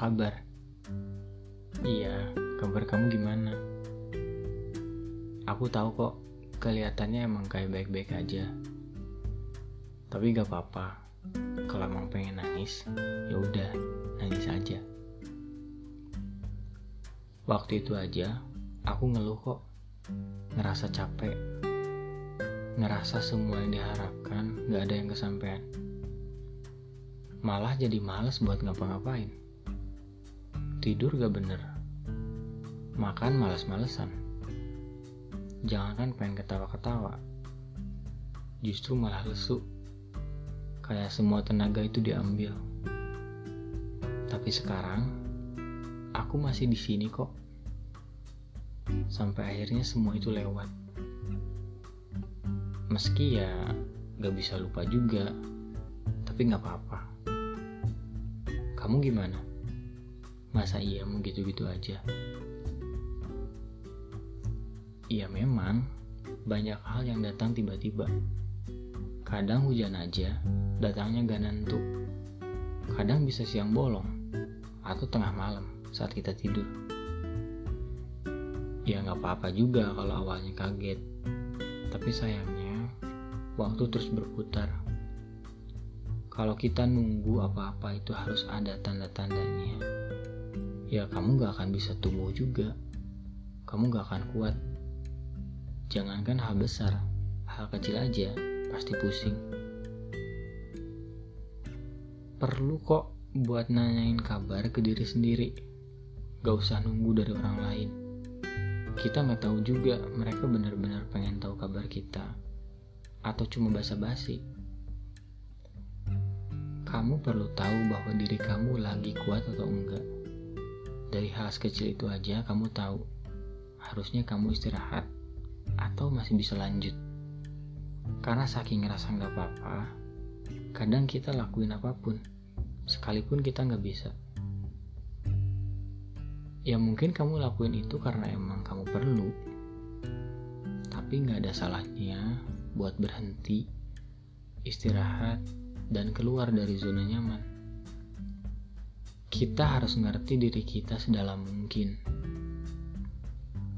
kabar? Iya, kabar kamu gimana? Aku tahu kok, kelihatannya emang kayak baik-baik aja. Tapi gak apa-apa. Kalau emang pengen nangis, ya udah, nangis aja. Waktu itu aja, aku ngeluh kok. Ngerasa capek. Ngerasa semua yang diharapkan gak ada yang kesampaian. Malah jadi males buat ngapa-ngapain. Tidur gak bener. Makan males-malesan. Jangankan pengen ketawa-ketawa. Justru malah lesu. Kayak semua tenaga itu diambil. Tapi sekarang, aku masih di sini kok. Sampai akhirnya semua itu lewat. Meski ya gak bisa lupa juga, tapi gak apa-apa. Kamu gimana? Masa iya mau gitu-gitu aja? Iya memang, banyak hal yang datang tiba-tiba. Kadang hujan aja, datangnya gak nentu. Kadang bisa siang bolong, atau tengah malam saat kita tidur. Ya nggak apa-apa juga kalau awalnya kaget. Tapi sayangnya, waktu terus berputar. Kalau kita nunggu apa-apa itu harus ada tanda-tandanya. Ya kamu gak akan bisa tumbuh juga. Kamu gak akan kuat. Jangankan hal besar, hal kecil aja pasti pusing. Perlu kok buat nanyain kabar ke diri sendiri. Gak usah nunggu dari orang lain. Kita nggak tahu juga mereka benar-benar pengen tahu kabar kita atau cuma basa-basi. Kamu perlu tahu bahwa diri kamu lagi kuat atau enggak. Dari hal sekecil itu aja kamu tahu harusnya kamu istirahat atau masih bisa lanjut. Karena saking ngerasa nggak apa-apa, kadang kita lakuin apa pun, sekalipun kita nggak bisa. Ya mungkin kamu lakuin itu karena emang kamu perlu, tapi nggak ada salahnya buat berhenti, istirahat, dan keluar dari zona nyaman. Kita harus ngerti diri kita sedalam mungkin.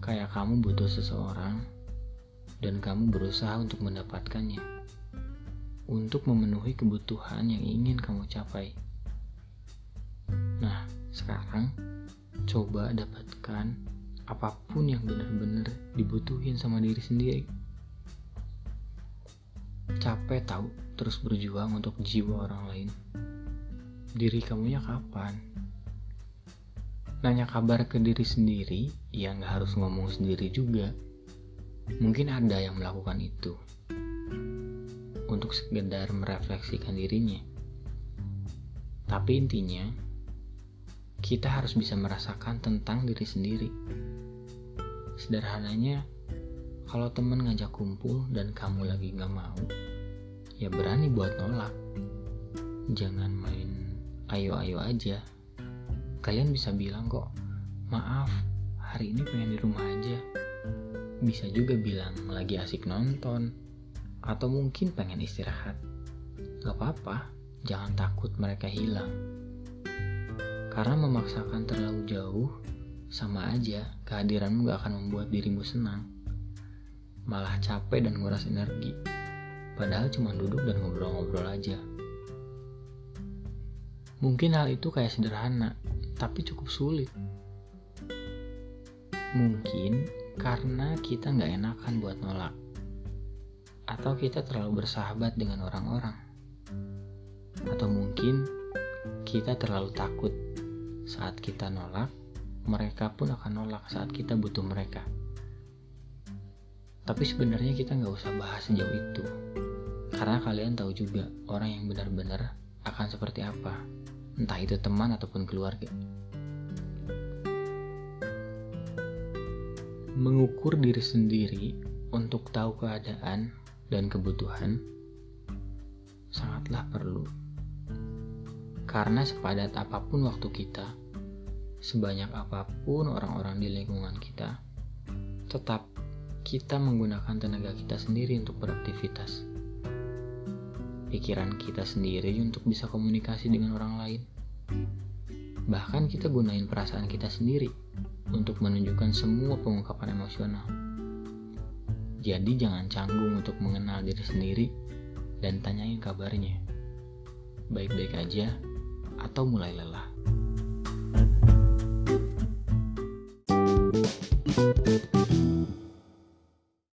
Kayak kamu butuh seseorang, dan kamu berusaha untuk mendapatkannya, untuk memenuhi kebutuhan yang ingin kamu capai. Nah, sekarang coba dapatkan apa pun yang benar-benar dibutuhin sama diri sendiri. Capek tahu terus berjuang untuk jiwa orang lain. Diri kamunya kapan? Nanya kabar ke diri sendiri, ya nggak harus ngomong sendiri juga. Mungkin ada yang melakukan itu untuk sekedar merefleksikan dirinya. Tapi intinya, kita harus bisa merasakan tentang diri sendiri. Sederhananya, kalau temen ngajak kumpul dan kamu lagi gak mau, ya berani buat nolak. Jangan main ayo-ayo aja. Kalian bisa bilang kok, maaf, hari ini pengen di rumah aja. Bisa juga bilang lagi asik nonton, atau mungkin pengen istirahat. Gak apa-apa, jangan takut mereka hilang. Karena memaksakan terlalu jauh, sama aja kehadiranmu gak akan membuat dirimu senang. Malah capek dan nguras energi. Padahal cuma duduk dan ngobrol-ngobrol aja. Mungkin hal itu kayak sederhana, tapi cukup sulit. Mungkin karena kita nggak enakan buat nolak. Atau kita terlalu bersahabat dengan orang-orang. Atau mungkin kita terlalu takut saat kita nolak, mereka pun akan nolak saat kita butuh mereka. Tapi sebenarnya kita nggak usah bahas sejauh itu. Karena kalian tahu juga orang yang benar-benar akan seperti apa. Entah itu teman ataupun keluarga. Mengukur diri sendiri untuk tahu keadaan dan kebutuhan sangatlah perlu. Karena sepadat apa pun waktu kita, sebanyak apa pun orang-orang di lingkungan kita, tetap kita menggunakan tenaga kita sendiri untuk beraktivitas. Pikiran kita sendiri untuk bisa komunikasi dengan orang lain. Bahkan kita gunain perasaan kita sendiri untuk menunjukkan semua pengungkapan emosional. Jadi jangan canggung untuk mengenal diri sendiri dan tanyain kabarnya. Baik-baik aja atau mulai lelah.